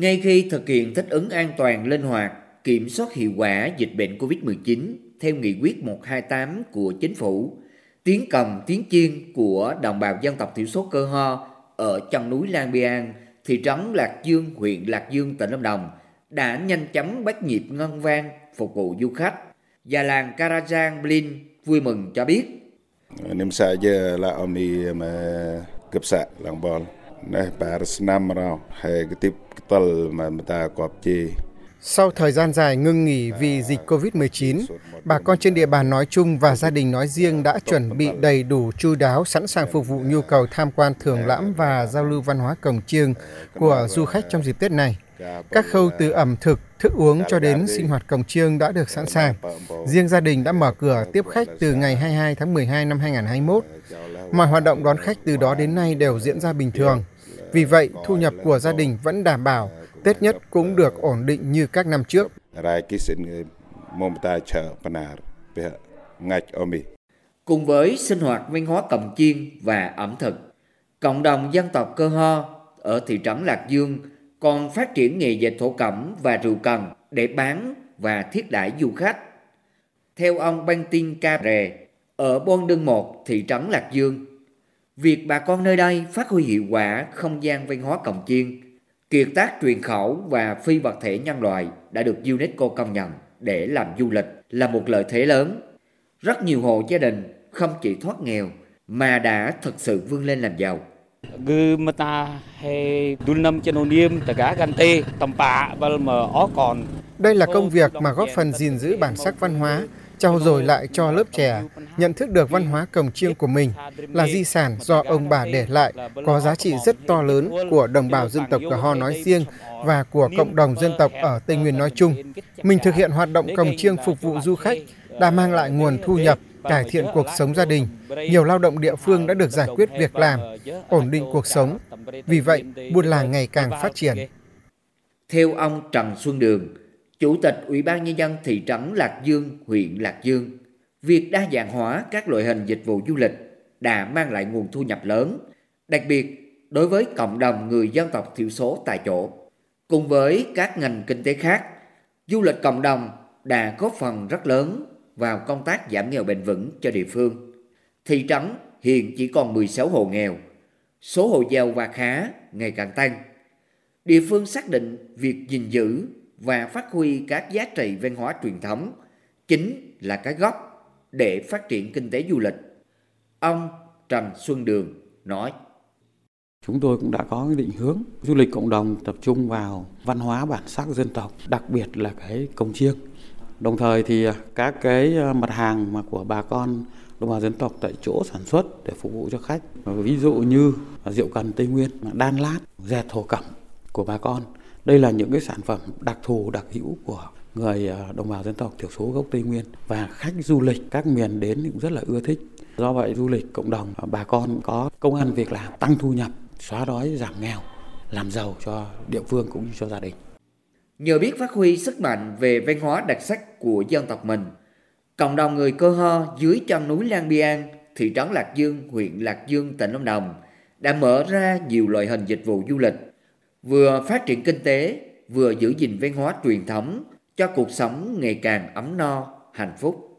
Ngay khi thực hiện thích ứng an toàn linh hoạt, kiểm soát hiệu quả dịch bệnh COVID-19 theo nghị quyết 128 của chính phủ, tiếng cầm tiếng chiên của đồng bào dân tộc thiểu số cơ ho ở chân núi Lang Biang, thị trấn Lạc Dương, huyện Lạc Dương, tỉnh Lâm Đồng đã nhanh chóng bắt nhịp ngân vang phục vụ du khách. Và làng Karajang Blin vui mừng cho biết. Nêm xa giờ là ông đi mà cấp Nah, làng bò sau thời gian dài ngưng nghỉ vì dịch COVID-19, bà con trên địa bàn nói chung và gia đình nói riêng đã chuẩn bị đầy đủ chu đáo sẵn sàng phục vụ nhu cầu tham quan thưởng lãm và giao lưu văn hóa cổng chiêng của du khách trong dịp Tết này. Các khâu từ ẩm thực, thức uống cho đến sinh hoạt cổng chiêng đã được sẵn sàng. Riêng gia đình đã mở cửa tiếp khách từ ngày 22 tháng 12 năm 2021. Mọi hoạt động đón khách từ đó đến nay đều diễn ra bình thường. Vì vậy, thu nhập của gia đình vẫn đảm bảo, Tết nhất cũng được ổn định như các năm trước. Cùng với sinh hoạt văn hóa cồng chiên và ẩm thực, cộng đồng dân tộc cơ ho ở thị trấn Lạc Dương còn phát triển nghề dệt thổ cẩm và rượu cần để bán và thiết đãi du khách. Theo ông Ban Tin Ca Rè, ở Bon Đưng một thị trấn Lạc Dương, việc bà con nơi đây phát huy hiệu quả không gian văn hóa cồng chiên, kiệt tác truyền khẩu và phi vật thể nhân loại đã được UNESCO công nhận để làm du lịch là một lợi thế lớn. Rất nhiều hộ gia đình không chỉ thoát nghèo mà đã thực sự vươn lên làm giàu. Gư mata hay dulnam chenonium taga gante tampa val mà ó còn. Đây là công việc mà góp phần gìn giữ bản sắc văn hóa, trao dồi lại cho lớp trẻ nhận thức được văn hóa cồng chiêng của mình là di sản do ông bà để lại có giá trị rất to lớn của đồng bào dân tộc Cờ Ho nói riêng và của cộng đồng dân tộc ở Tây Nguyên nói chung. Mình thực hiện hoạt động cồng chiêng phục vụ du khách đã mang lại nguồn thu nhập cải thiện cuộc sống gia đình. Nhiều lao động địa phương đã được giải quyết việc làm, ổn định cuộc sống. Vì vậy, buôn làng ngày càng phát triển. Theo ông Trần Xuân Đường, Chủ tịch Ủy ban Nhân dân thị trấn Lạc Dương, huyện Lạc Dương, việc đa dạng hóa các loại hình dịch vụ du lịch đã mang lại nguồn thu nhập lớn, đặc biệt đối với cộng đồng người dân tộc thiểu số tại chỗ. Cùng với các ngành kinh tế khác, du lịch cộng đồng đã góp phần rất lớn vào công tác giảm nghèo bền vững cho địa phương. Thị trấn hiện chỉ còn 16 hộ nghèo, số hộ giàu và khá ngày càng tăng. Địa phương xác định việc gìn giữ và phát huy các giá trị văn hóa truyền thống chính là cái gốc để phát triển kinh tế du lịch. Ông Trần Xuân Đường nói. Chúng tôi cũng đã có định hướng du lịch cộng đồng tập trung vào văn hóa bản sắc dân tộc, đặc biệt là cái công chiêng. Đồng thời thì à, các cái à, mặt hàng mà của bà con đồng bào dân tộc tại chỗ sản xuất để phục vụ cho khách. Ví dụ như rượu cần Tây Nguyên, đan lát, dệt thổ cẩm của bà con đây là những cái sản phẩm đặc thù đặc hữu của người ờ, đồng bào dân tộc thiểu số gốc Tây Nguyên và khách du lịch các miền đến cũng rất là ưa thích. Do vậy du lịch cộng đồng ờ, bà con có công ăn việc làm, tăng thu nhập, xóa đói, giảm nghèo, làm giàu cho địa phương cũng như cho gia đình. Nhờ biết phát huy sức mạnh về văn hóa đặc sắc của dân tộc mình, cộng đồng người cơ ho dưới chân núi Lang Biang, thị trấn Lạc Dương, huyện Lạc Dương, tỉnh Lâm Đồng đã mở ra nhiều loại hình dịch vụ du lịch vừa phát triển kinh tế, vừa giữ gìn văn hóa truyền thống cho cuộc sống ngày càng ấm no, hạnh phúc.